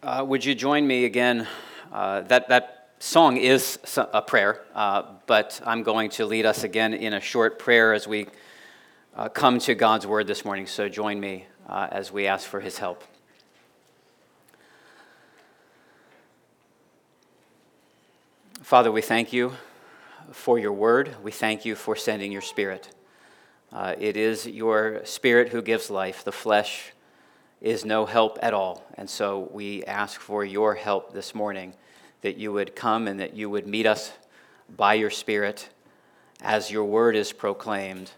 Uh, would you join me again? Uh, that, that song is a prayer, uh, but I'm going to lead us again in a short prayer as we uh, come to God's word this morning. So join me uh, as we ask for his help. Father, we thank you for your word. We thank you for sending your spirit. Uh, it is your spirit who gives life. The flesh is no help at all. And so we ask for your help this morning that you would come and that you would meet us by your Spirit as your word is proclaimed,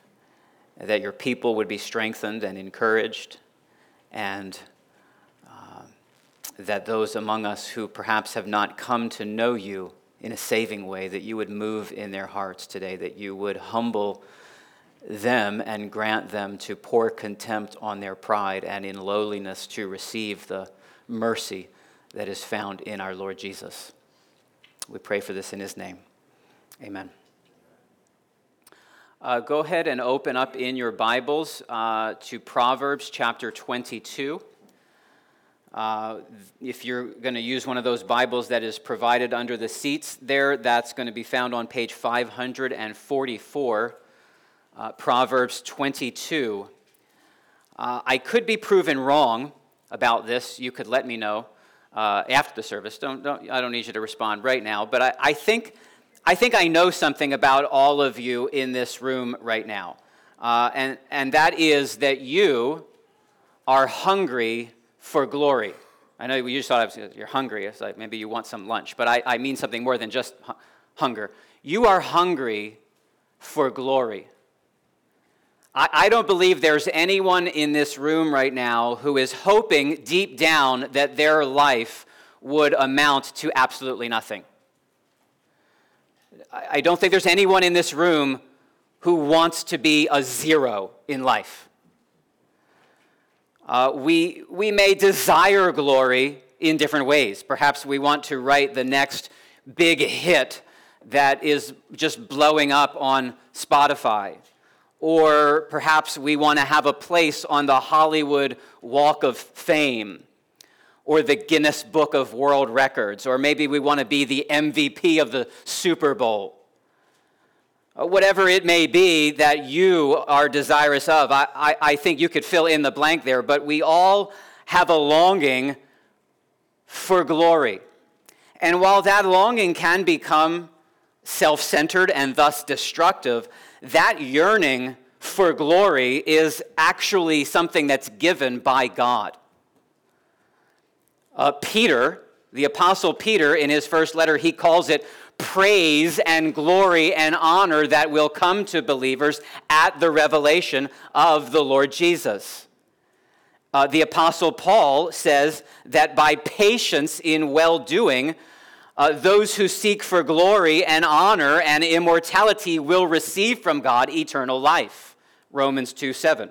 that your people would be strengthened and encouraged, and uh, that those among us who perhaps have not come to know you in a saving way, that you would move in their hearts today, that you would humble them and grant them to pour contempt on their pride and in lowliness to receive the mercy that is found in our Lord Jesus. We pray for this in his name. Amen. Uh, go ahead and open up in your Bibles uh, to Proverbs chapter 22. Uh, if you're going to use one of those Bibles that is provided under the seats there, that's going to be found on page 544 uh, Proverbs 22. Uh, I could be proven wrong about this. You could let me know uh, after the service. Don't, don't, I don't need you to respond right now, but I, I, think, I think I know something about all of you in this room right now. Uh, and, and that is that you are hungry for glory. I know you just thought was, you're hungry. It's like maybe you want some lunch, but I, I mean something more than just hunger. You are hungry for glory. I, don't believe there's anyone in this room right now who is hoping deep down that their life would amount to absolutely nothing. I don't think there's anyone in this room who wants to be a zero in life. Uh, we, we may desire glory in different ways. Perhaps we want to write the next big hit that is just blowing up on Spotify or perhaps we want to have a place on the Hollywood Walk of Fame or the Guinness Book of World Records, or maybe we want to be the MVP of the Super Bowl. Uh, whatever it may be that you are desirous of, I, I, I think you could fill in the blank there, but we all have a longing for glory. And while that longing can become self centered and thus destructive, that yearning for glory is actually something that's given by God. Uh, Peter, the Apostle Peter, in his first letter, he calls it praise and glory and honor that will come to believers at the revelation of the Lord Jesus. Uh, the Apostle Paul says that by patience in well doing, uh, those who seek for glory and honor and immortality will receive from God eternal life. Romans 2 7.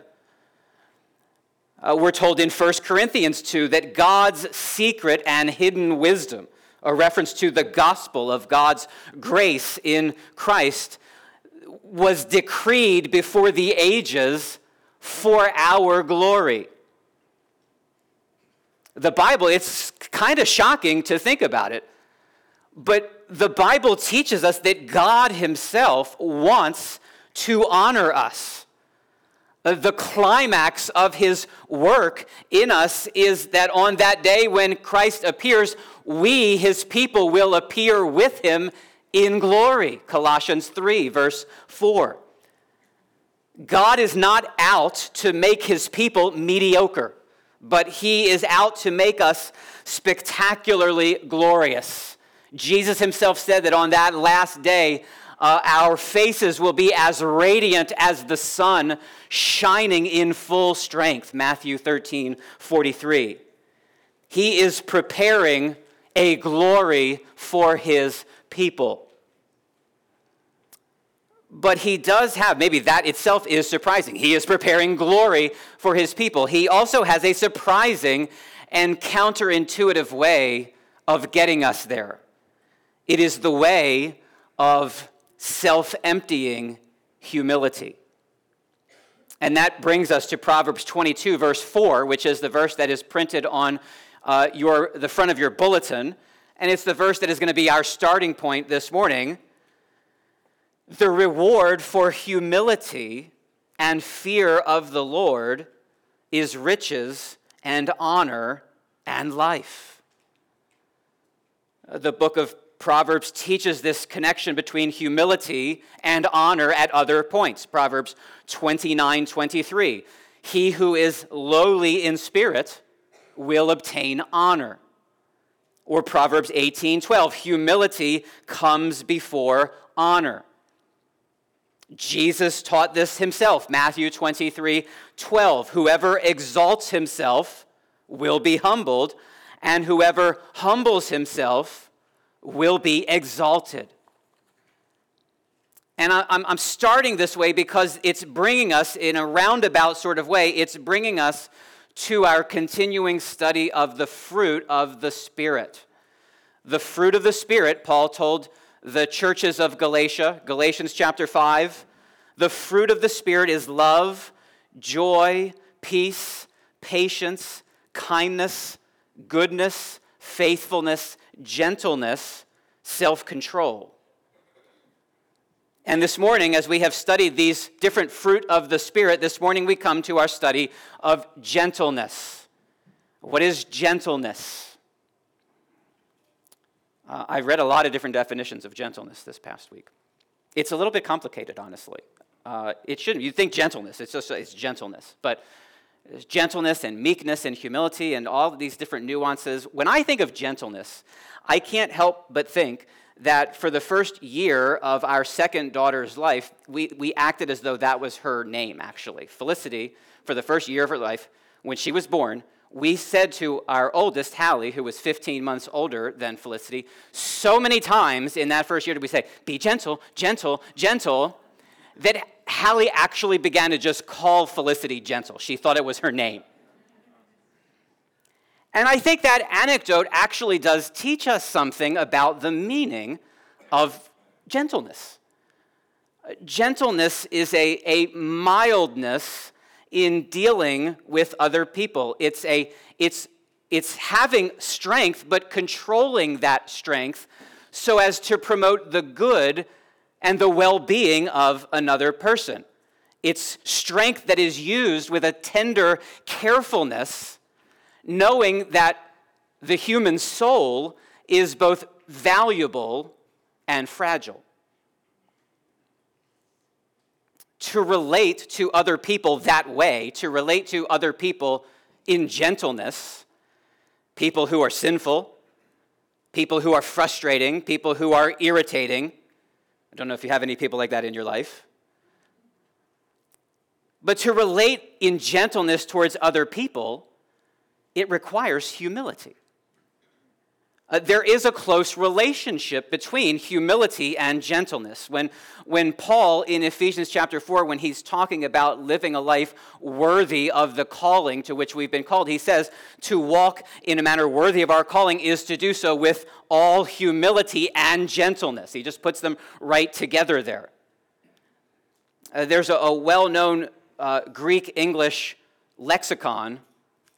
Uh, we're told in 1 Corinthians 2 that God's secret and hidden wisdom, a reference to the gospel of God's grace in Christ, was decreed before the ages for our glory. The Bible, it's kind of shocking to think about it. But the Bible teaches us that God Himself wants to honor us. Uh, the climax of His work in us is that on that day when Christ appears, we, His people, will appear with Him in glory. Colossians 3, verse 4. God is not out to make His people mediocre, but He is out to make us spectacularly glorious. Jesus himself said that on that last day, uh, our faces will be as radiant as the sun shining in full strength. Matthew 13, 43. He is preparing a glory for his people. But he does have, maybe that itself is surprising. He is preparing glory for his people. He also has a surprising and counterintuitive way of getting us there. It is the way of self emptying humility. And that brings us to Proverbs 22, verse 4, which is the verse that is printed on uh, your, the front of your bulletin, and it's the verse that is going to be our starting point this morning. The reward for humility and fear of the Lord is riches and honor and life. The book of Proverbs teaches this connection between humility and honor at other points. Proverbs 29 23. He who is lowly in spirit will obtain honor. Or Proverbs 18 12. Humility comes before honor. Jesus taught this himself. Matthew 23 12. Whoever exalts himself will be humbled, and whoever humbles himself will be exalted. And I'm, starting this way because it's bringing us, in a roundabout sort of way, it's bringing us to our continuing study of the fruit of the Spirit. The fruit of the Spirit, Paul told the churches of Galatia, Galatians chapter 5, the fruit of the Spirit is love, joy, peace, patience, kindness, goodness, faithfulness, gentleness, self control. And this morning, as we have studied these different fruit of the Spirit, this morning we come to our study of gentleness. What is gentleness? Uh, I read a lot of different definitions of gentleness this past week. It's a little bit complicated, honestly. Uh, it shouldn't. You think gentleness, it's just it's gentleness. But there's gentleness and meekness and humility and all these different nuances. When I think of gentleness, I can't help but think that for the first year of our second daughter's life, we, we acted as though that was her name, actually. Felicity, for the first year of her life, when she was born, we said to our oldest, Hallie, who was 15 months older than Felicity, so many times in that first year did we say, Be gentle, gentle, gentle, that Hallie actually began to just call Felicity gentle. She thought it was her name. And I think that anecdote actually does teach us something about the meaning of gentleness. Gentleness is a, a mildness in dealing with other people. It's, a, it's, it's having strength, but controlling that strength so as to promote the good and the well being of another person. It's strength that is used with a tender carefulness knowing that the human soul is both valuable and fragile. To relate to other people that way, to relate to other people in gentleness, people who are sinful, people who are frustrating, people who are irritating. I don't know if you have any people like that in your life. But to relate in gentleness towards other people it requires humility. Uh, there is a close relationship between humility and gentleness. When, when Paul, in Ephesians chapter 4, when he's talking about living a life worthy of the calling to which we've been called, he says to walk in a manner worthy of our calling is to do so with all humility and gentleness. He just puts them right together there. Uh, there's a, a well known uh, Greek English lexicon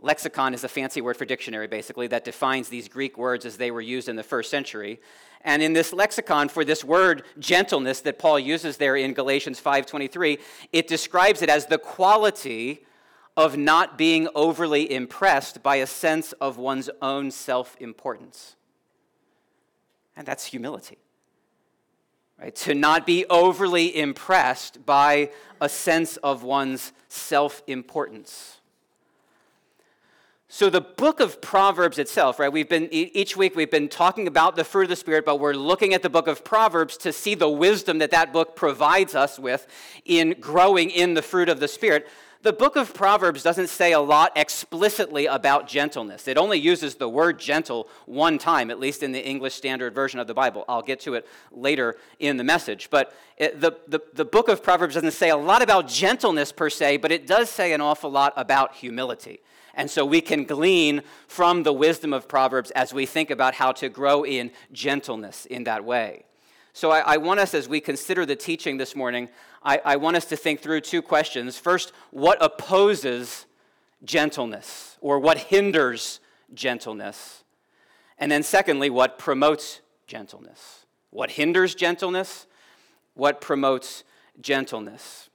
Lexicon is a fancy word for dictionary, basically, that defines these Greek words as they were used in the first century. And in this lexicon for this word gentleness that Paul uses there in Galatians 5:23, it describes it as the quality of not being overly impressed by a sense of one's own self-importance. And that's humility. Right? To not be overly impressed by a sense of one's self-importance. So the book of Proverbs itself, right? We've been each week we've been talking about the fruit of the spirit, but we're looking at the book of Proverbs to see the wisdom that that book provides us with in growing in the fruit of the spirit. The book of Proverbs doesn't say a lot explicitly about gentleness. It only uses the word gentle one time, at least in the English Standard Version of the Bible. I'll get to it later in the message. But it, the, the, the book of Proverbs doesn't say a lot about gentleness per se, but it does say an awful lot about humility. And so we can glean from the wisdom of Proverbs as we think about how to grow in gentleness in that way. So I, I want us, as we consider the teaching this morning, I, I want us to think through two questions. First, what opposes gentleness or what hinders gentleness? And then, secondly, what promotes gentleness? What hinders gentleness? What promotes gentleness?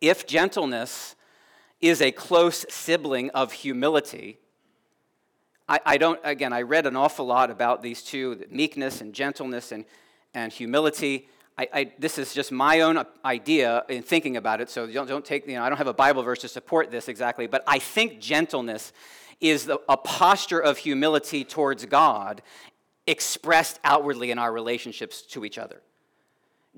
If gentleness is a close sibling of humility, I, I, don't, again, I read an awful lot about these two meekness and gentleness and, and humility. I, I, this is just my own idea in thinking about it, so don't, don't take, you know, I don't have a Bible verse to support this exactly, but I think gentleness is the, a posture of humility towards God expressed outwardly in our relationships to each other.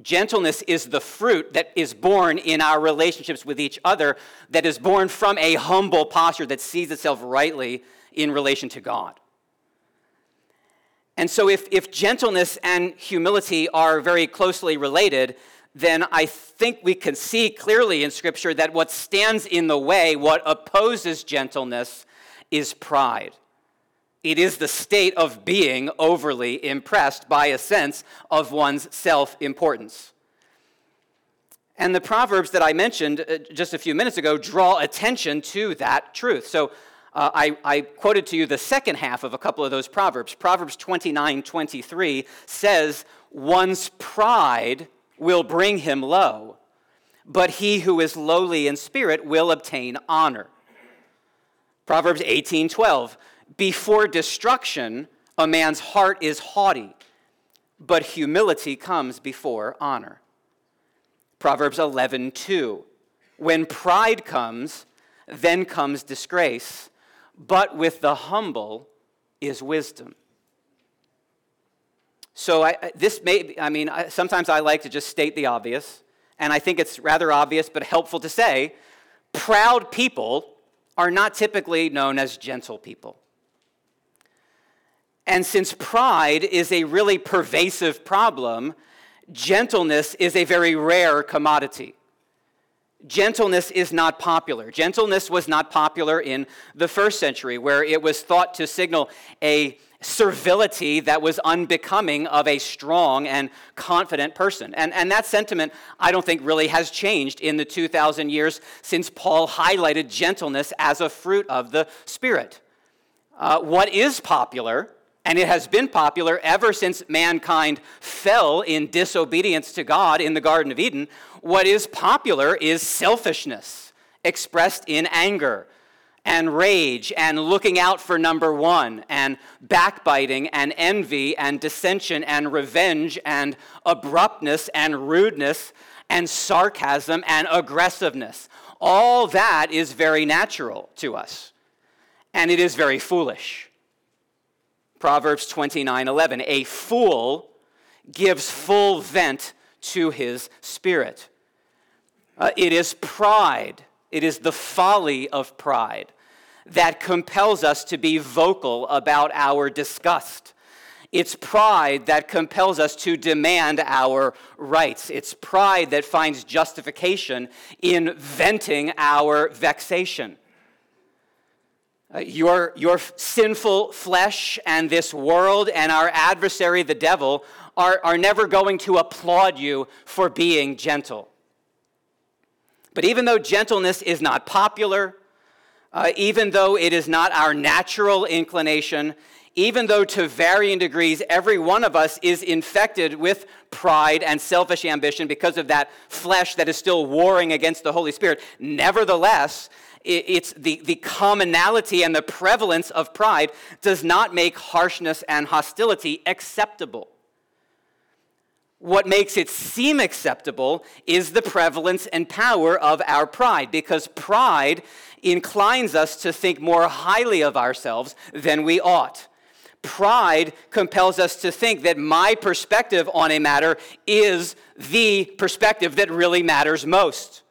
Gentleness is the fruit that is born in our relationships with each other, that is born from a humble posture that sees itself rightly in relation to God. And so, if, if gentleness and humility are very closely related, then I think we can see clearly in Scripture that what stands in the way, what opposes gentleness, is pride. It is the state of being overly impressed by a sense of one's self importance. And the Proverbs that I mentioned uh, just a few minutes ago draw attention to that truth. So uh, I, I, quoted to you the second half of a couple of those Proverbs. Proverbs 29 23 says, One's pride will bring him low, but he who is lowly in spirit will obtain honor. Proverbs 18 12, Before destruction, a man's heart is haughty, but humility comes before honor. Proverbs 11 2, When pride comes, then comes disgrace but with the humble is wisdom. So I, this may, I mean, sometimes I like to just state the obvious, and I think it's rather obvious but helpful to say proud people are not typically known as gentle people. And since pride is a really pervasive problem, gentleness is a very rare commodity gentleness is not popular. Gentleness was not popular in the first century, where it was thought to signal a servility that was unbecoming of a strong and confident person. And, and that sentiment, I don't think, really has changed in the 2,000 years since Paul highlighted gentleness as a fruit of the Spirit. Uh, what is popular and it has been popular ever since mankind fell in disobedience to God in the Garden of Eden. What is popular is selfishness expressed in anger and rage and looking out for number one and backbiting and envy and dissension and revenge and abruptness and rudeness and sarcasm and aggressiveness. All that is very natural to us, and it is very foolish. Proverbs 29 11. A fool gives full vent to his spirit. Uh, it is pride, it is the folly of pride that compels us to be vocal about our disgust. It's pride that compels us to demand our rights. It's pride that finds justification in venting our vexation. Uh, your, your sinful flesh and this world and our adversary, the devil, are, are never going to applaud you for being gentle. But even though gentleness is not popular, uh, even though it is not our natural inclination, even though to varying degrees every one of us is infected with pride and selfish ambition because of that flesh that is still warring against the Holy Spirit, nevertheless, it's the, the commonality and the prevalence of pride does not make harshness and hostility acceptable. What makes it seem acceptable is the prevalence and power of our pride, because pride inclines us to think more highly of ourselves than we ought. Pride compels us to think that my perspective on a matter is the perspective that really matters most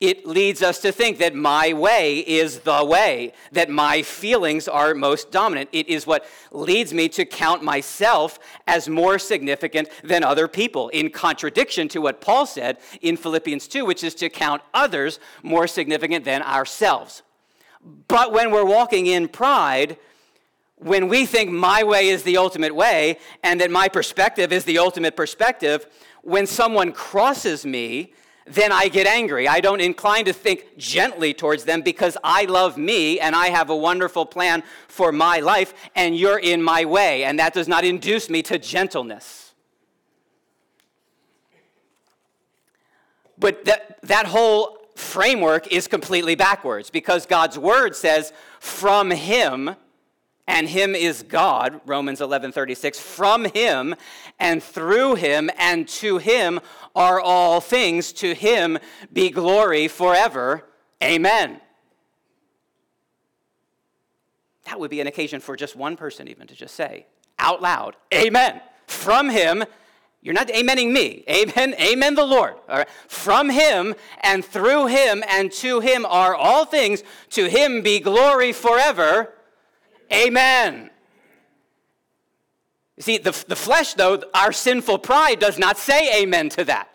it leads us to think that my way is the way, that my feelings are most dominant. It is what leads me to count myself as more significant than other people, in contradiction to what Paul said in Philippians 2, which is to count others more significant than ourselves. But when we're walking in pride, when we think my way is the ultimate way and that my perspective is the ultimate perspective, when someone crosses me, then I get angry. I don't incline to think gently towards them because I love me and I have a wonderful plan for my life and you're in my way. And that does not induce me to gentleness. But that, that whole framework is completely backwards because God's word says, from him, and him is God, Romans 11:36, from him and through him and to him are all things, to him be glory forever. Amen. That would be an occasion for just one person even to just say out loud, Amen. From him you're not amening me. Amen. Amen the Lord. All right. From him and through him and to him are all things. To him be glory forever. Amen. You see, the, the flesh, though, our sinful pride does not say amen to that.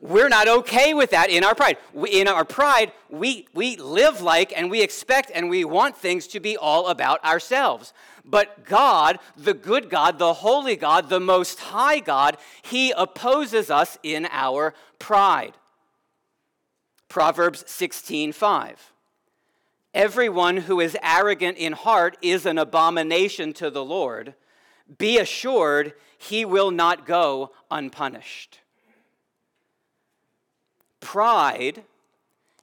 We're not okay with that in our pride. We, in our pride, we, we live like and we expect and we want things to be all about ourselves. But God, the good God, the holy God, the most high God, He opposes us in our pride. Proverbs 16 5. Everyone who is arrogant in heart is an abomination to the Lord. Be assured he will not go unpunished. Pride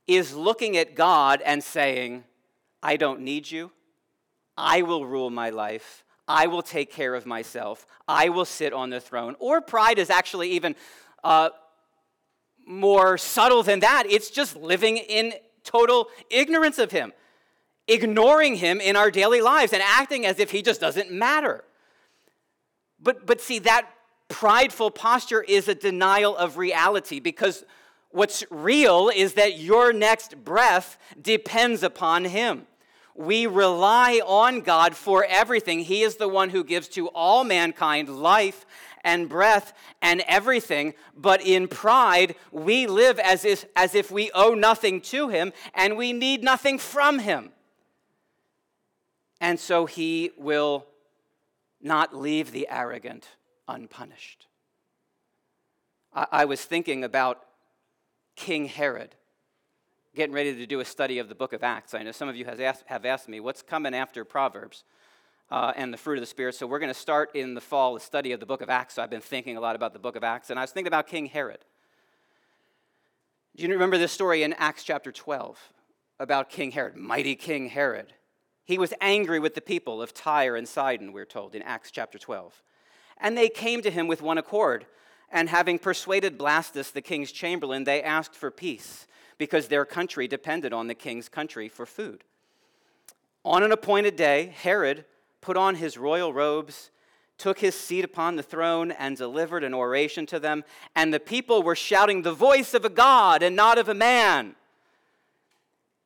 is looking at God and saying, I don't need you. I will rule my life. I will take care of myself. I will sit on the throne. Or pride is actually even uh, more subtle than that. It's just living in total ignorance of Him ignoring him in our daily lives and acting as if he just doesn't matter. But, but see, that prideful posture is a denial of reality because what's real is that your next breath depends upon him. We rely on God for everything. He is the one who gives to all mankind life and breath and everything. But in pride, we live as if, as if we owe nothing to Him and we need nothing from Him and so he will not leave the arrogant unpunished. I, I was thinking about King Herod, getting ready to do a study of the book of Acts. I know some of you asked, have asked me, what's coming after Proverbs? Uh, and the fruit of the Spirit. So we're going to start in the fall the study of the book of Acts. So I've been thinking a lot about the book of Acts, and I was thinking about King Herod. Do you remember this story in Acts chapter 12 about King Herod, mighty King Herod? He was angry with the people of Tyre and Sidon, we're told in Acts chapter 12. And they came to him with one accord. And having persuaded Blastus, the king's chamberlain, they asked for peace, because their country depended on the king's country for food. On an appointed day, Herod put on his royal robes, took his seat upon the throne, and delivered an oration to them. And the people were shouting, The voice of a God and not of a man.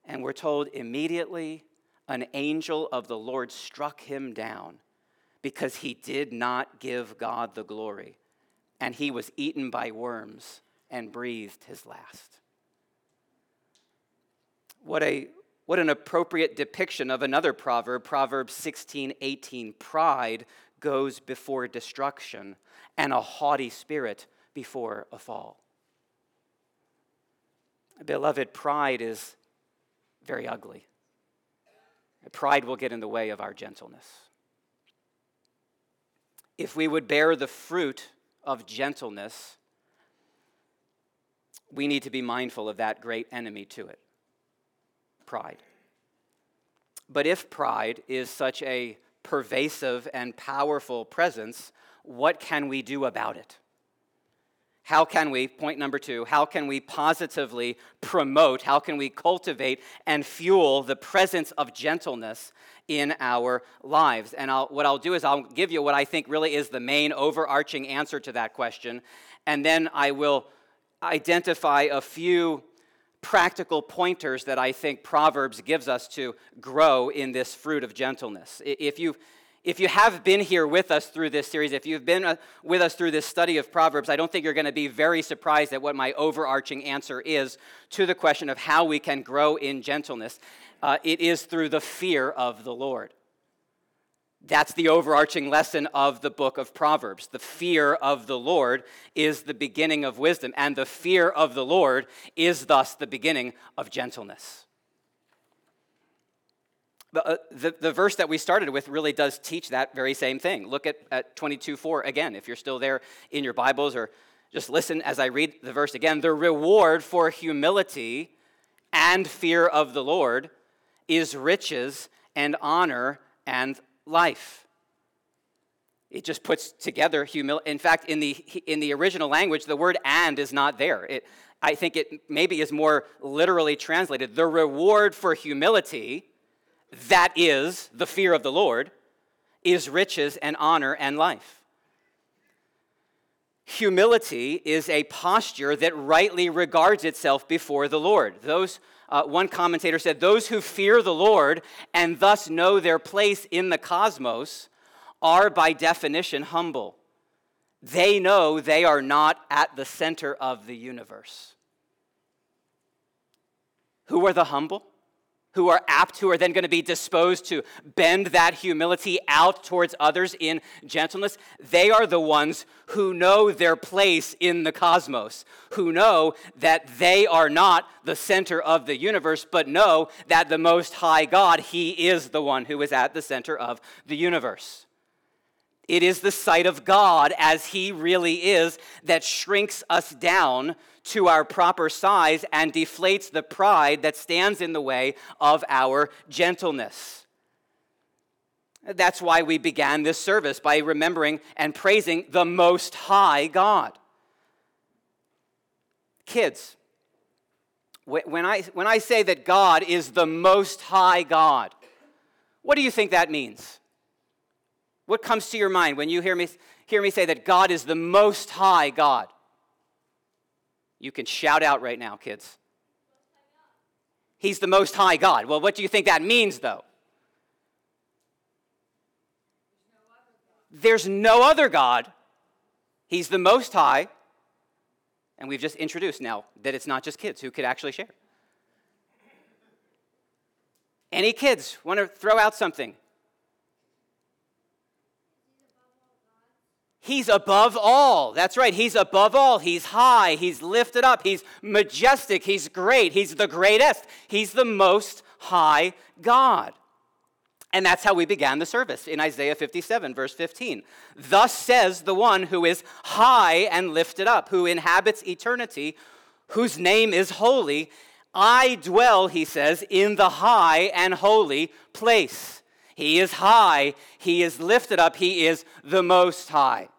And we're told immediately an angel of the Lord struck him down because he did not give God the glory, and he was eaten by worms and breathed his last. What, a, what an appropriate depiction of another proverb, Proverbs 16 18. Pride goes before destruction, and a haughty spirit before a fall. Beloved, pride is very ugly. Pride will get in the way of our gentleness. If we would bear the fruit of gentleness, we need to be mindful of that great enemy to it pride. But if pride is such a pervasive and powerful presence, what can we do about it? How can we, point number two, how can we positively promote, how can we cultivate and fuel the presence of gentleness in our lives? And I'll, what I'll do is I'll give you what I think really is the main overarching answer to that question, and then I will identify a few practical pointers that I think Proverbs gives us to grow in this fruit of gentleness. If you've if you have been here with us through this series, if you've been uh, with us through this study of Proverbs, I don't think you're going to be very surprised at what my overarching answer is to the question of how we can grow in gentleness. Uh, it is through the fear of the Lord. That's the overarching lesson of the book of Proverbs. The fear of the Lord is the beginning of wisdom, and the fear of the Lord is thus the beginning of gentleness. The, uh, the, the, verse that we started with really does teach that very same thing. Look at, at 22 4 again, if you're still there in your Bibles, or just listen as I read the verse again. The reward for humility and fear of the Lord is riches and honor and life. It just puts together humility. In fact, in the, in the original language, the word and is not there. It, I think it maybe is more literally translated. The reward for humility, that is the fear of the Lord, is riches and honor and life. Humility is a posture that rightly regards itself before the Lord. Those uh, one commentator said, Those who fear the Lord and thus know their place in the cosmos are by definition humble. They know they are not at the center of the universe. Who are the humble? Who are apt, who are then going to be disposed to bend that humility out towards others in gentleness, they are the ones who know their place in the cosmos, who know that they are not the center of the universe, but know that the Most High God, He is the one who is at the center of the universe. It is the sight of God as He really is that shrinks us down to our proper size and deflates the pride that stands in the way of our gentleness. That's why we began this service by remembering and praising the Most High God. Kids, when I, when I say that God is the Most High God, what do you think that means? What comes to your mind when you hear me, hear me say that God is the Most High God? You can shout out right now, kids. He's the Most High God. Well, what do you think that means, though? There's no other God. He's the Most High. And we've just introduced now that it's not just kids who could actually share. Any kids want to throw out something? He's above all. That's right. He's above all. He's high. He's lifted up. He's majestic. He's great. He's the greatest. He's the most high God. And that's how we began the service in Isaiah 57, verse 15. Thus says the one who is high and lifted up, who inhabits eternity, whose name is holy. I dwell, he says, in the high and holy place. He is high, he is lifted up, he is the most high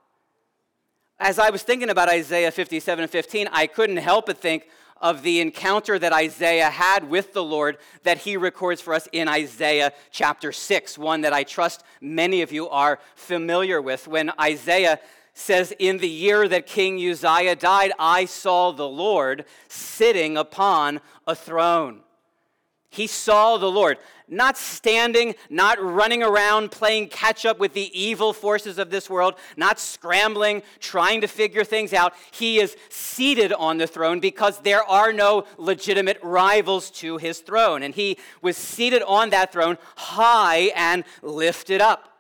as I was thinking about Isaiah 57 and 15, I couldn't help but think of the encounter that Isaiah had with the Lord that he records for us in Isaiah chapter 6, one that I trust many of you are familiar with. When Isaiah says, In the year that King Uzziah died, I saw the Lord sitting upon a throne. He saw the Lord, not standing, not running around playing catch up with the evil forces of this world, not scrambling, trying to figure things out. He is seated on the throne because there are no legitimate rivals to his throne. And he was seated on that throne high and lifted up.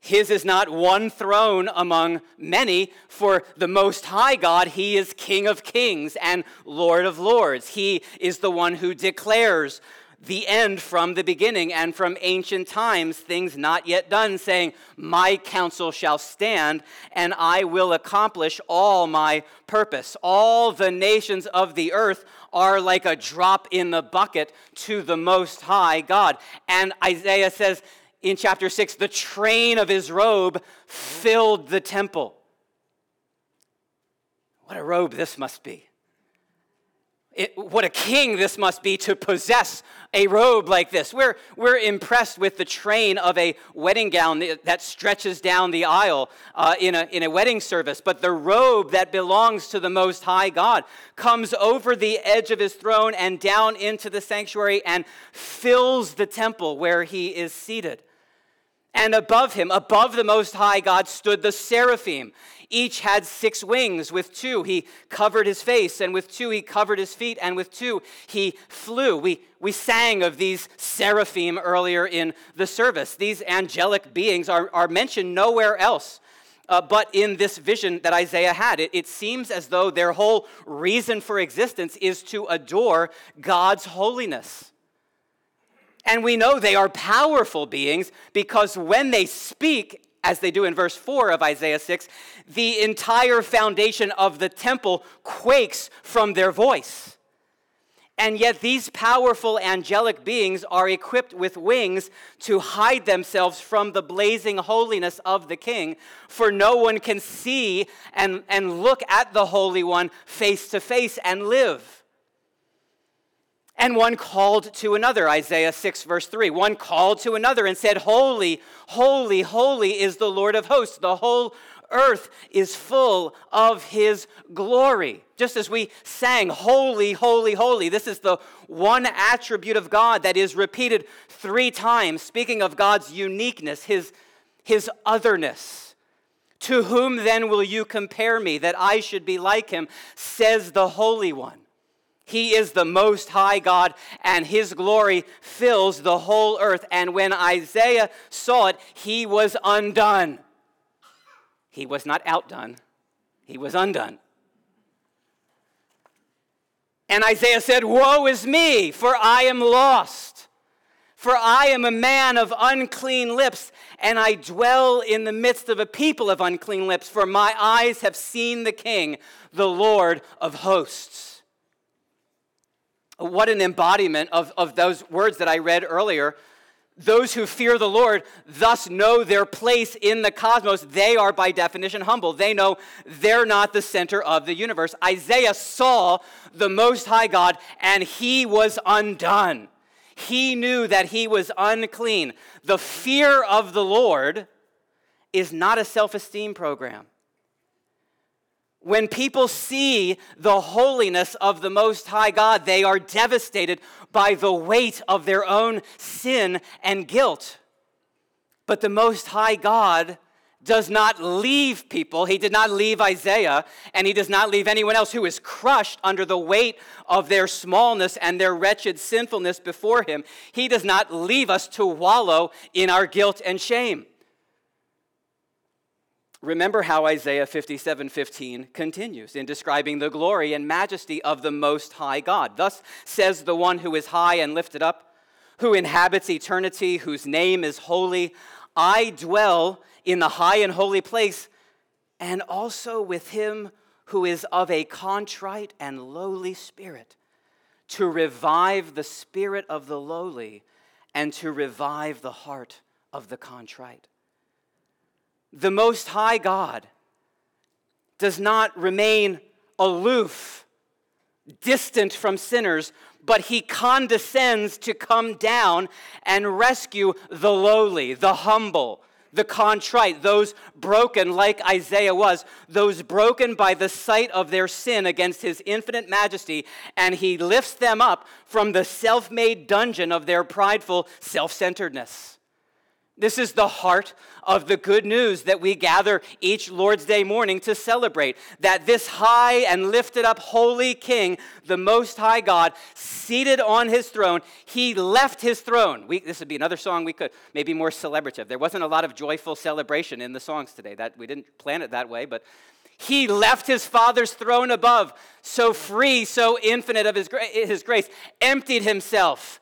His is not one throne among many, for the Most High God, He is King of kings and Lord of lords. He is the one who declares the end from the beginning and from ancient times, things not yet done, saying, My counsel shall stand, and I will accomplish all my purpose. All the nations of the earth are like a drop in the bucket to the Most High God. And Isaiah says, in chapter 6, the train of his robe filled the temple. What a robe this must be. It, what a king this must be to possess a robe like this. We're, we're impressed with the train of a wedding gown that stretches down the aisle uh, in, a, in a wedding service, but the robe that belongs to the Most High God comes over the edge of his throne and down into the sanctuary and fills the temple where he is seated. And above him, above the Most High God, stood the seraphim. Each had six wings. With two, he covered his face, and with two, he covered his feet, and with two, he flew. We, we sang of these seraphim earlier in the service. These angelic beings are, are mentioned nowhere else. Uh, but in this vision that Isaiah had, it, it seems as though their whole reason for existence is to adore God's holiness. And we know they are powerful beings because when they speak, as they do in verse 4 of Isaiah 6, the entire foundation of the temple quakes from their voice. And yet, these powerful angelic beings are equipped with wings to hide themselves from the blazing holiness of the King, for no one can see and, and look at the Holy One face to face and live. And one called to another, Isaiah 6, verse 3. One called to another and said, Holy, holy, holy is the Lord of hosts. The whole earth is full of his glory. Just as we sang, Holy, holy, holy. This is the one attribute of God that is repeated three times, speaking of God's uniqueness, his, his otherness. To whom then will you compare me that I should be like him, says the Holy One. He is the most high God, and his glory fills the whole earth. And when Isaiah saw it, he was undone. He was not outdone, he was undone. And Isaiah said, Woe is me, for I am lost. For I am a man of unclean lips, and I dwell in the midst of a people of unclean lips, for my eyes have seen the King, the Lord of hosts. What an embodiment of, of those words that I read earlier. Those who fear the Lord thus know their place in the cosmos. They are, by definition, humble. They know they're not the center of the universe. Isaiah saw the Most High God and he was undone. He knew that he was unclean. The fear of the Lord is not a self esteem program. When people see the holiness of the Most High God, they are devastated by the weight of their own sin and guilt. But the Most High God does not leave people. He did not leave Isaiah, and he does not leave anyone else who is crushed under the weight of their smallness and their wretched sinfulness before him. He does not leave us to wallow in our guilt and shame. Remember how Isaiah 57 15 continues in describing the glory and majesty of the Most High God. Thus says the one who is high and lifted up, who inhabits eternity, whose name is holy. I dwell in the high and holy place, and also with him who is of a contrite and lowly spirit, to revive the spirit of the lowly and to revive the heart of the contrite the Most High God does not remain aloof, distant from sinners, but he condescends to come down and rescue the lowly, the humble, the contrite, those broken like Isaiah was, those broken by the sight of their sin against his infinite majesty, and he lifts them up from the self made dungeon of their prideful self centeredness. This is the heart of the good news that we gather each Lord's Day morning to celebrate. That this high and lifted up holy King, the Most High God, seated on his throne, he left his throne. We, this would be another song we could, maybe more celebrative. There wasn't a lot of joyful celebration in the songs today. That, we didn't plan it that way, but he left his Father's throne above, so free, so infinite of his, his grace, emptied himself,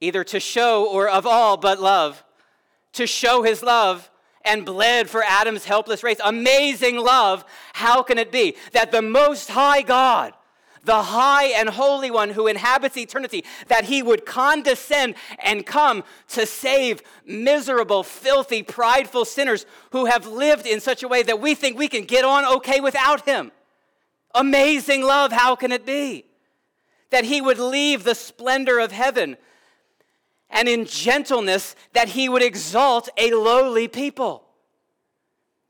either to show or of all but love to show his love and bled for Adam's helpless race. Amazing love. How can it be that the Most High God, the high and holy one who inhabits eternity, that he would condescend and come to save miserable, filthy, prideful sinners who have lived in such a way that we think we can get on okay without him? Amazing love. How can it be? That he would leave the splendor of heaven and in gentleness that he would exalt a lowly people.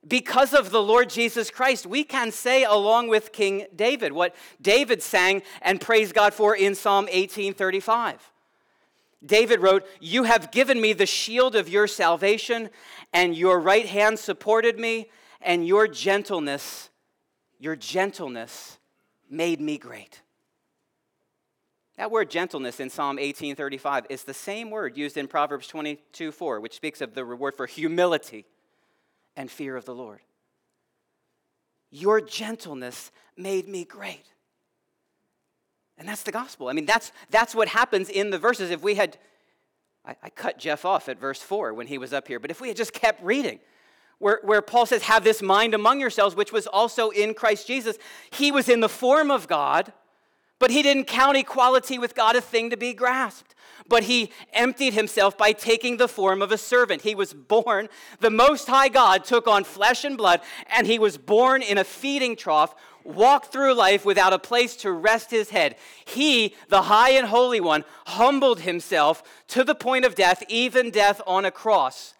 Because of the Lord Jesus Christ, we can say, along with King David, what David sang and praised God for in Psalm 1835. David wrote, You have given me the shield of your salvation, and your right hand supported me, and your gentleness, your gentleness made me great. That word gentleness in Psalm 1835 is the same word used in Proverbs 22 4, which speaks of the reward for humility and fear of the Lord. Your gentleness made me great. And that's the gospel. I mean, that's, that's what happens in the verses. If we had, I, I, cut Jeff off at verse 4 when he was up here, but if we had just kept reading, where, where Paul says, Have this mind among yourselves, which was also in Christ Jesus, he was in the form of God, but he didn't count equality with God a thing to be grasped. But he emptied himself by taking the form of a servant. He was born, the Most High God took on flesh and blood, and he was born in a feeding trough walked through life without a place to rest his head. He, the high and holy one, humbled himself to the point of death, even death on a cross.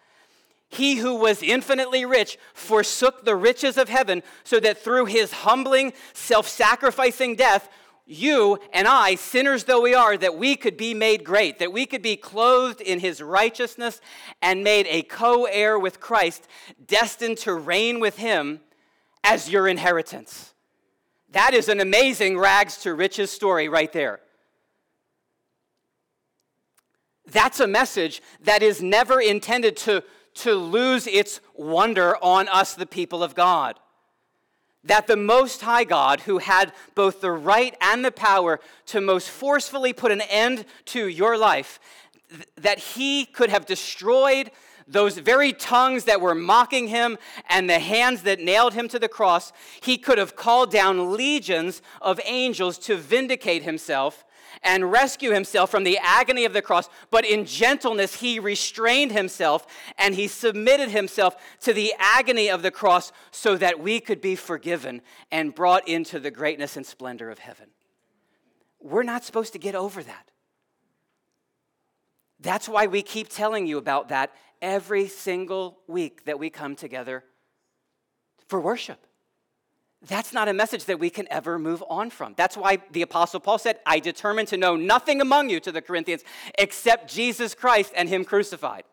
He who was infinitely rich forsook the riches of heaven so that through his humbling, self sacrificing death, you and I, sinners though we are, that we could be made great, that we could be clothed in his righteousness and made a co heir with Christ, destined to reign with him as your inheritance. That is an amazing rags to riches story right there. That's a message that is never intended to, to lose its wonder on us, the people of God. That the Most High God, who had both the right and the power to most forcefully put an end to your life, that he could have destroyed those very tongues that were mocking him and the hands that nailed him to the cross, he could have called down legions of angels to vindicate himself and rescue himself from the agony of the cross. But in gentleness, he restrained himself and he submitted himself to the agony of the cross so that we could be forgiven and brought into the greatness and splendor of heaven. We're not supposed to get over that. That's why we keep telling you about that every single week that we come together for worship. That's not a message that we can ever move on from. That's why the Apostle Paul said, I determined to know nothing among you to the Corinthians except Jesus Christ and Him crucified.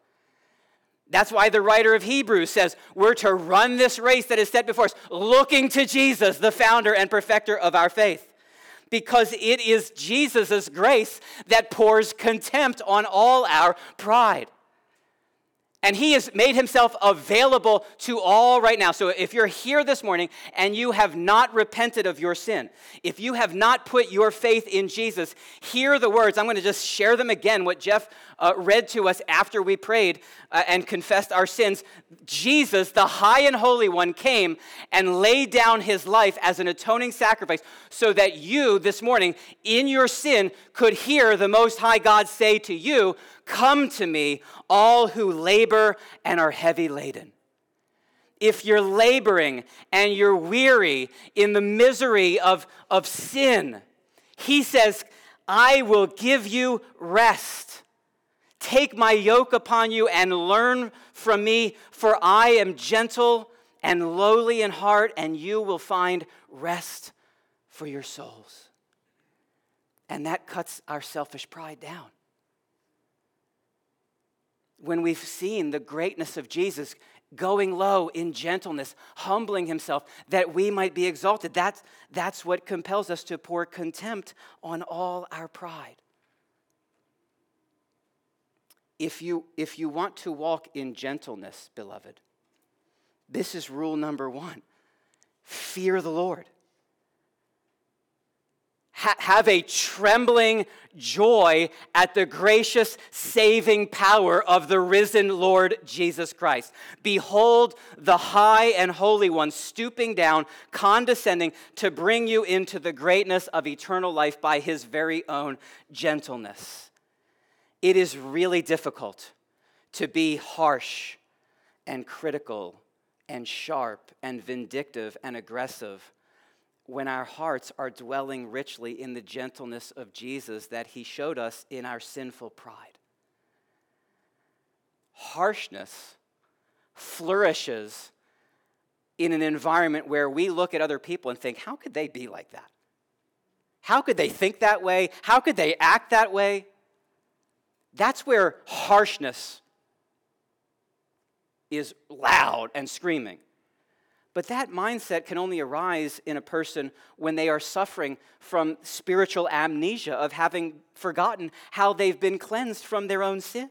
That's why the writer of Hebrews says, We're to run this race that is set before us, looking to Jesus, the founder and perfecter of our faith because it is Jesus' grace that pours contempt on all our pride. And he has made himself available to all right now. So if you're here this morning and you have not repented of your sin, if you have not put your faith in Jesus, hear the words. I'm going to just share them again, what Jeff uh, read to us after we prayed uh, and confessed our sins. Jesus, the high and holy one, came and laid down his life as an atoning sacrifice so that you this morning, in your sin, could hear the Most High God say to you, Come to me, all who labor and are heavy laden. If you're laboring and you're weary in the misery of, of sin, he says, I will give you rest. Take my yoke upon you and learn from me, for I am gentle and lowly in heart, and you will find rest for your souls. And that cuts our selfish pride down when we've seen the greatness of Jesus going low in gentleness, humbling himself that we might be exalted. That's, that's what compels us to pour contempt on all our pride. If you, if you want to walk in gentleness, beloved, this is rule number one fear the Lord ha- have a trembling joy at the gracious saving power of the risen Lord Jesus Christ. Behold the high and holy one stooping down, condescending to bring you into the greatness of eternal life by his very own gentleness. It is really difficult to be harsh and critical and sharp and vindictive and aggressive when our hearts are dwelling richly in the gentleness of Jesus that he showed us in our sinful pride. Harshness flourishes in an environment where we look at other people and think, how could they be like that? How could they think that way? How could they act that way? That's where harshness is loud and screaming. But that mindset can only arise in a person when they are suffering from spiritual amnesia of having forgotten how they've been cleansed from their own sin.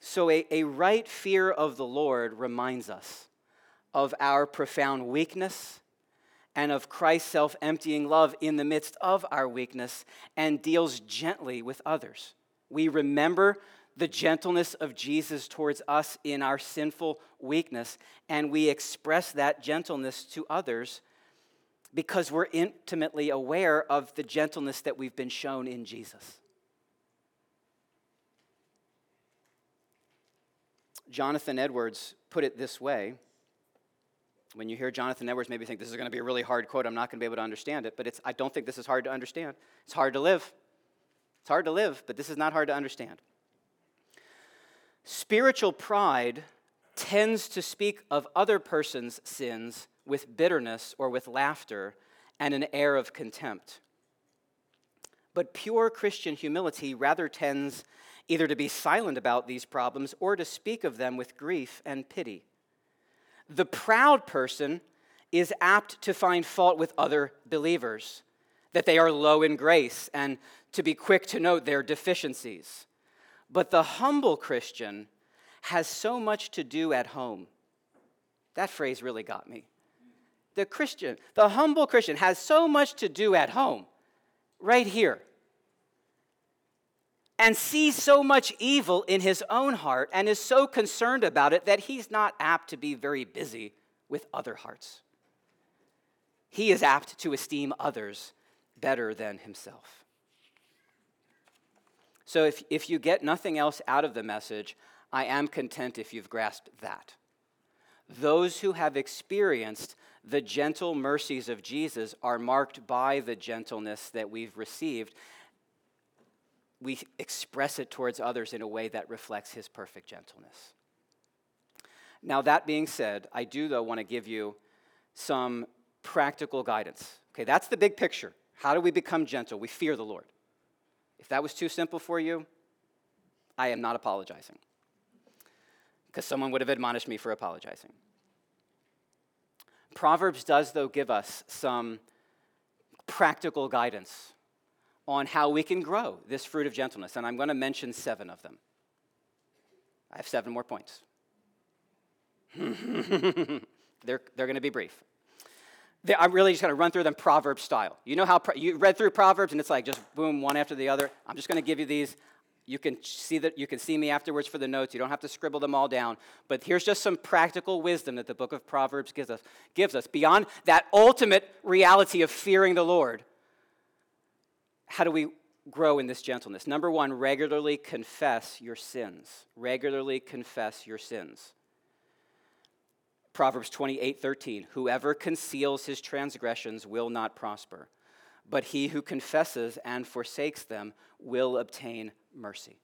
So, a, a right fear of the Lord reminds us of our profound weakness and of Christ's self emptying love in the midst of our weakness and deals gently with others. We remember the gentleness of Jesus towards us in our sinful weakness, and we express that gentleness to others because we're intimately aware of the gentleness that we've been shown in Jesus. Jonathan Edwards put it this way. When you hear Jonathan Edwards, maybe think this is going to be a really hard quote. I'm not going to be able to understand it, but it's, I don't think this is hard to understand. It's hard to live. It's hard to live, but this is not hard to understand. Spiritual pride tends to speak of other person's sins with bitterness or with laughter and an air of contempt. But pure Christian humility rather tends either to be silent about these problems or to speak of them with grief and pity. The proud person is apt to find fault with other believers, that they are low in grace, and to be quick to note their deficiencies. But the humble Christian has so much to do at home. That phrase really got me. The Christian, the humble Christian, has so much to do at home, right here, and sees so much evil in his own heart and is so concerned about it that he's not apt to be very busy with other hearts. He is apt to esteem others better than himself. So if, if you get nothing else out of the message, I am content if you've grasped that. Those who have experienced the gentle mercies of Jesus are marked by the gentleness that we've received. We express it towards others in a way that reflects his perfect gentleness. Now, that being said, I do, though, want to give you some practical guidance. Okay, that's the big picture. How do we become gentle? We fear the Lord. If that was too simple for you, I am not apologizing. Because someone would have admonished me for apologizing. Proverbs does, though, give us some practical guidance on how we can grow this fruit of gentleness, and I'm going to mention seven of them. I have seven more points. they're, they're going to be brief. I'm really just going to run through them Proverbs style. You know how you read through Proverbs and it's like just boom, one after the other. I'm just going to give you these. You can see that you can see me afterwards for the notes. You don't have to scribble them all down. But here's just some practical wisdom that the book of Proverbs gives us. Gives us beyond that ultimate reality of fearing the Lord. How do we grow in this gentleness? Number one, regularly confess your sins. Regularly confess your sins. Proverbs 28 13. Whoever conceals his transgressions will not prosper, but he who confesses and forsakes them will obtain mercy.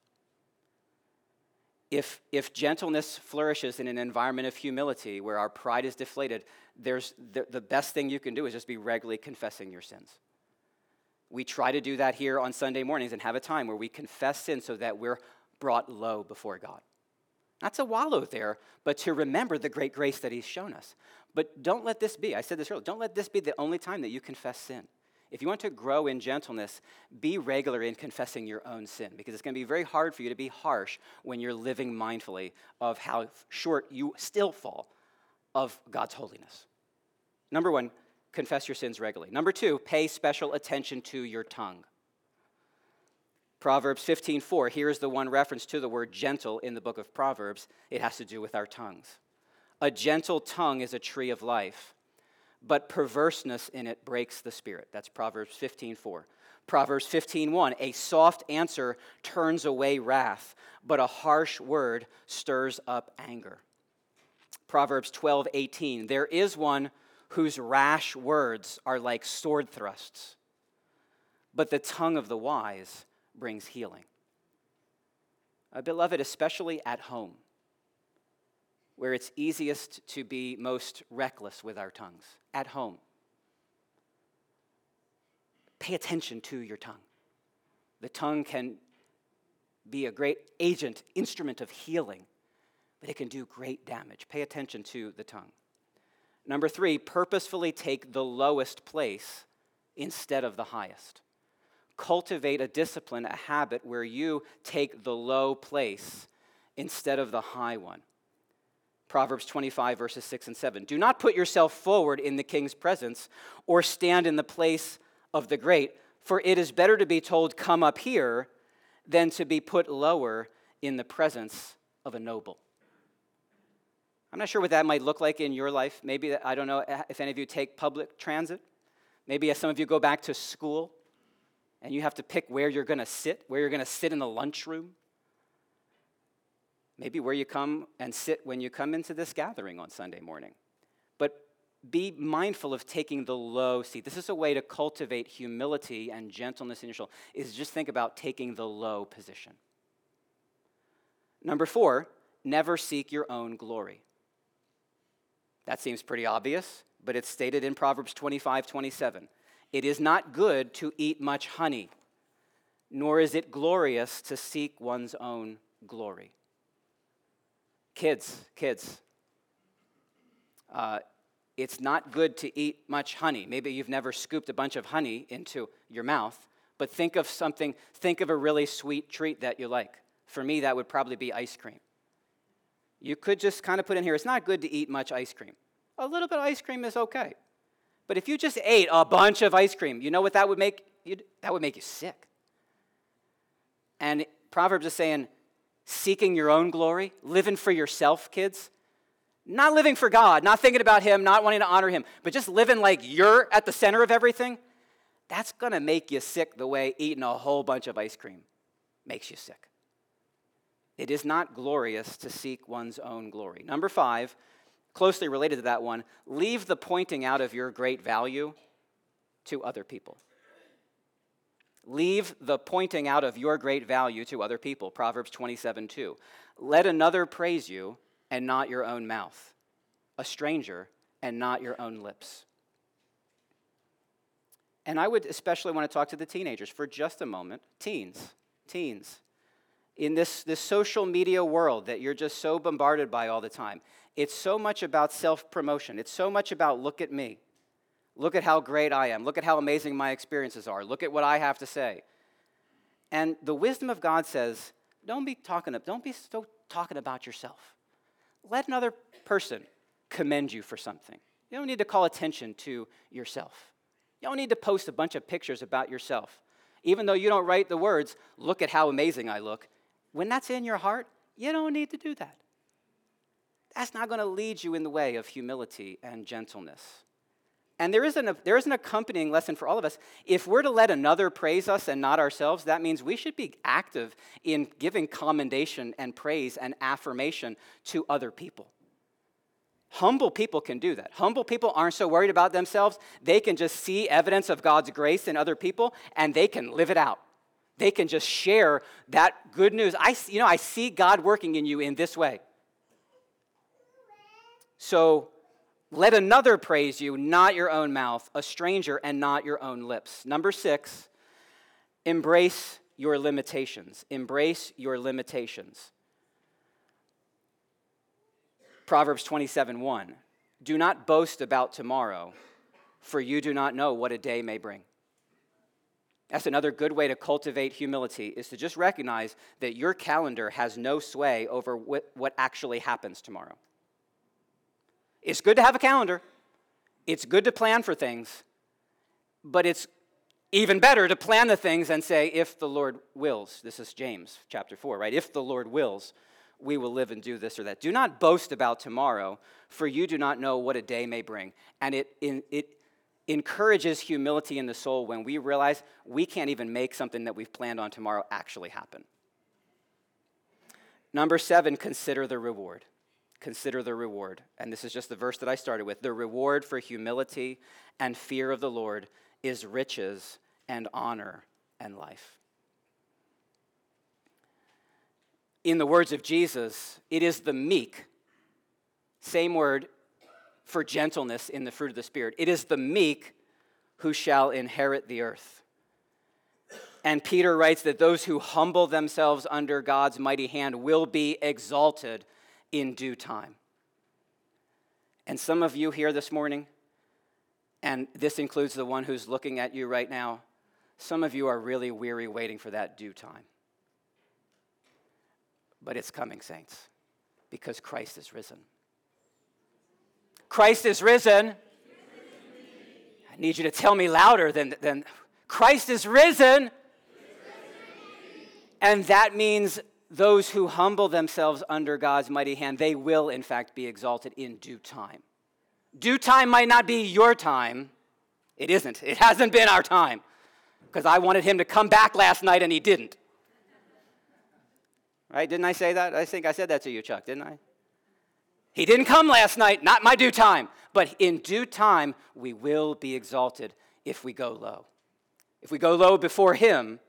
If, if gentleness flourishes in an environment of humility where our pride is deflated, there's, the, the best thing you can do is just be regularly confessing your sins. We try to do that here on Sunday mornings and have a time where we confess sin so that we're brought low before God. Not to wallow there, but to remember the great grace that He's shown us. But don't let this be, I said this earlier, don't let this be the only time that you confess sin. If you want to grow in gentleness, be regular in confessing your own sin because it's going to be very hard for you to be harsh when you're living mindfully of how short you still fall of God's holiness. Number one, confess your sins regularly. Number two, pay special attention to your tongue. Proverbs 15:4, here's the one reference to the word gentle in the book of Proverbs. It has to do with our tongues. A gentle tongue is a tree of life, but perverseness in it breaks the spirit. That's Proverbs 15:4. Proverbs 15:1, a soft answer turns away wrath, but a harsh word stirs up anger. Proverbs 12:18, there is one whose rash words are like sword thrusts, but the tongue of the wise brings healing. Uh, beloved, especially at home, where it's easiest to be most reckless with our tongues, at home. Pay attention to your tongue. The tongue can be a great agent, instrument of healing, but it can do great damage. Pay attention to the tongue. Number three, purposefully take the lowest place instead of the highest. Cultivate a discipline, a habit where you take the low place instead of the high one. Proverbs 25, verses 6 and 7. Do not put yourself forward in the king's presence or stand in the place of the great, for it is better to be told, Come up here, than to be put lower in the presence of a noble. I'm not sure what that might look like in your life. Maybe, I don't know eh, if any of you take public transit. Maybe as some of you go back to school and you have to pick where you're going to sit, where you're going to sit in the lunchroom. Maybe where you come and sit when you come into this gathering on Sunday morning. But be mindful of taking the low seat. This is a way to cultivate humility and gentleness in your soul, is just think about taking the low position. Number four, never seek your own glory. That seems pretty obvious, but it's stated in Proverbs 25 27. It is not good to eat much honey, nor is it glorious to seek one's own glory. Kids, kids, uh, it's not good to eat much honey. Maybe you've never scooped a bunch of honey into your mouth, but think of something, think of a really sweet treat that you like. For me, that would probably be ice cream. You could just kind of put in here, it's not good to eat much ice cream. A little bit of ice cream is okay. But if you just ate a bunch of ice cream, you know what that would make you? That would make you sick. And Proverbs is saying, seeking your own glory, living for yourself, kids. Not living for God, not thinking about Him, not wanting to honor Him, but just living like you're at the center of everything, that's gonna make you sick the way eating a whole bunch of ice cream makes you sick. It is not glorious to seek one's own glory. Number five, closely related to that one, leave the pointing out of your great value to other people. Leave the pointing out of your great value to other people. Proverbs 27 2. Let another praise you and not your own mouth, a stranger and not your own lips. And I would especially want to talk to the teenagers for just a moment. Teens, teens. In this, this social media world that you're just so bombarded by all the time, it's so much about self promotion. It's so much about look at me. Look at how great I am. Look at how amazing my experiences are. Look at what I have to say. And the wisdom of God says, don't be talking, don't be so talking about yourself let another person commend you for something. You don't need to call attention to yourself. You don't need to post a bunch of pictures about yourself. Even though you don't write the words, look at how amazing I look. When that's in your heart, you don't need to do that. That's not going to lead you in the way of humility and gentleness. And there is, an, there is an accompanying lesson for all of us. If we're to let another praise us and not ourselves, that means we should be active in giving commendation and praise and affirmation to other people. Humble people can do that. Humble people aren't so worried about themselves. They can just see evidence of God's grace in other people and they can live it out. They can just share that good news. I, you know, I see God working in you in this way. So let another praise you, not your own mouth, a stranger, and not your own lips. Number six, embrace your limitations. Embrace your limitations. Proverbs 27 1. Do not boast about tomorrow, for you do not know what a day may bring. That's another good way to cultivate humility, is to just recognize that your calendar has no sway over what, what actually happens tomorrow. It's good to have a calendar, it's good to plan for things, but it's even better to plan the things and say, if the Lord wills. This is James chapter 4, right? If the Lord wills, we will live and do this or that. Do not boast about tomorrow, for you do not know what a day may bring. And it, it encourages humility in the soul when we realize we can't even make something that we've planned on tomorrow actually happen. Number seven, consider the reward consider the reward. And this is just the verse that I started with. The reward for humility and fear of the Lord is riches and honor and life. In the words of Jesus, it is the meek, same word for gentleness in the fruit of the Spirit. It is the meek who shall inherit the earth. And Peter writes that those who humble themselves under God's mighty hand will be exalted in due time. And some of you here this morning, and this includes the one who's looking at you right now, some of you are really weary waiting for that due time. But it's coming, saints, because Christ is risen. Christ is risen. I need you to tell me louder than, than Christ is risen. And that means those who humble themselves under God's mighty hand, they will, in fact, be exalted in due time. Due time might not be your time. It isn't. It hasn't been our time. Because I wanted him to come back last night and he didn't. Right? Didn't I say that? I think I said that to you, Chuck, didn't I? He didn't come last night, not my due time. But in due time, we will be exalted if we go low. If we go low before him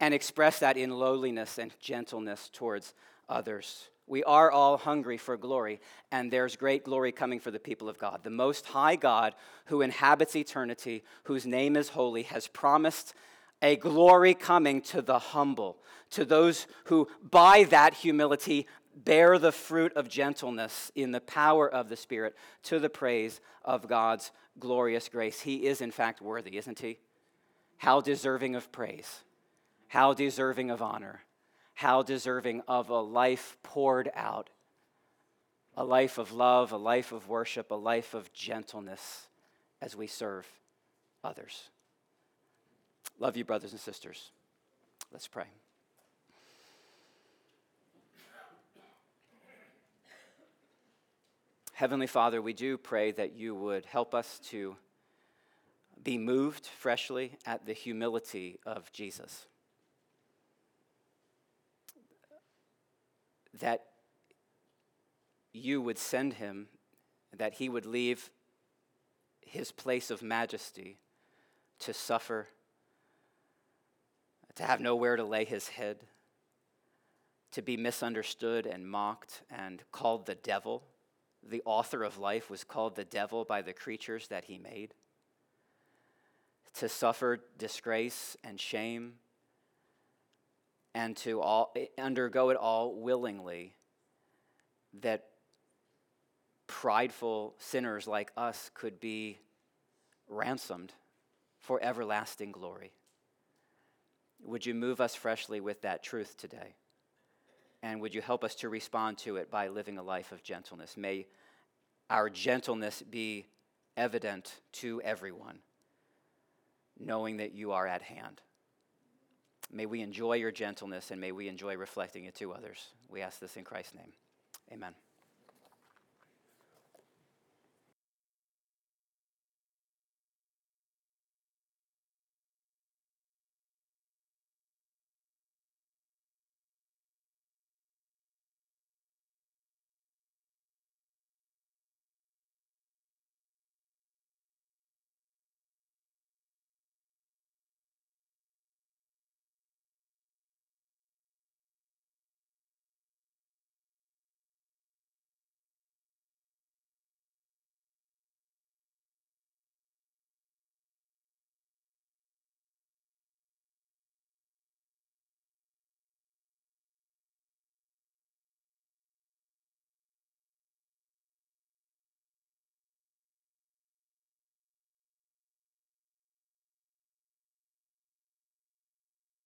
and express that in lowliness and gentleness towards others. We are all hungry for glory, and there's great glory coming for the people of God. The Most High God, who inhabits eternity, whose name is holy, has promised a glory coming to the humble, to those who, by that humility, bear the fruit of gentleness in the power of the Spirit to the praise of God's glorious grace. He is, in fact, worthy, isn't he? How deserving of praise, how deserving of honor how deserving of a life poured out, a life of love, a life of worship, a life of gentleness as we serve others. Love you, brothers and sisters. Let's pray. Heavenly Father, we do pray that you would help us to be moved freshly at the humility of Jesus. that you would send him, that he would leave his place of majesty to suffer, to have nowhere to lay his head, to be misunderstood and mocked and called the devil. The author of life was called the devil by the creatures that he made. To suffer disgrace and shame and to all, undergo it all willingly, that prideful sinners like us could be ransomed for everlasting glory. Would you move us freshly with that truth today? And would you help us to respond to it by living a life of gentleness? May our gentleness be evident to everyone, knowing that you are at hand. May we enjoy your gentleness and may we enjoy reflecting it to others. We ask this in Christ's name. Amen.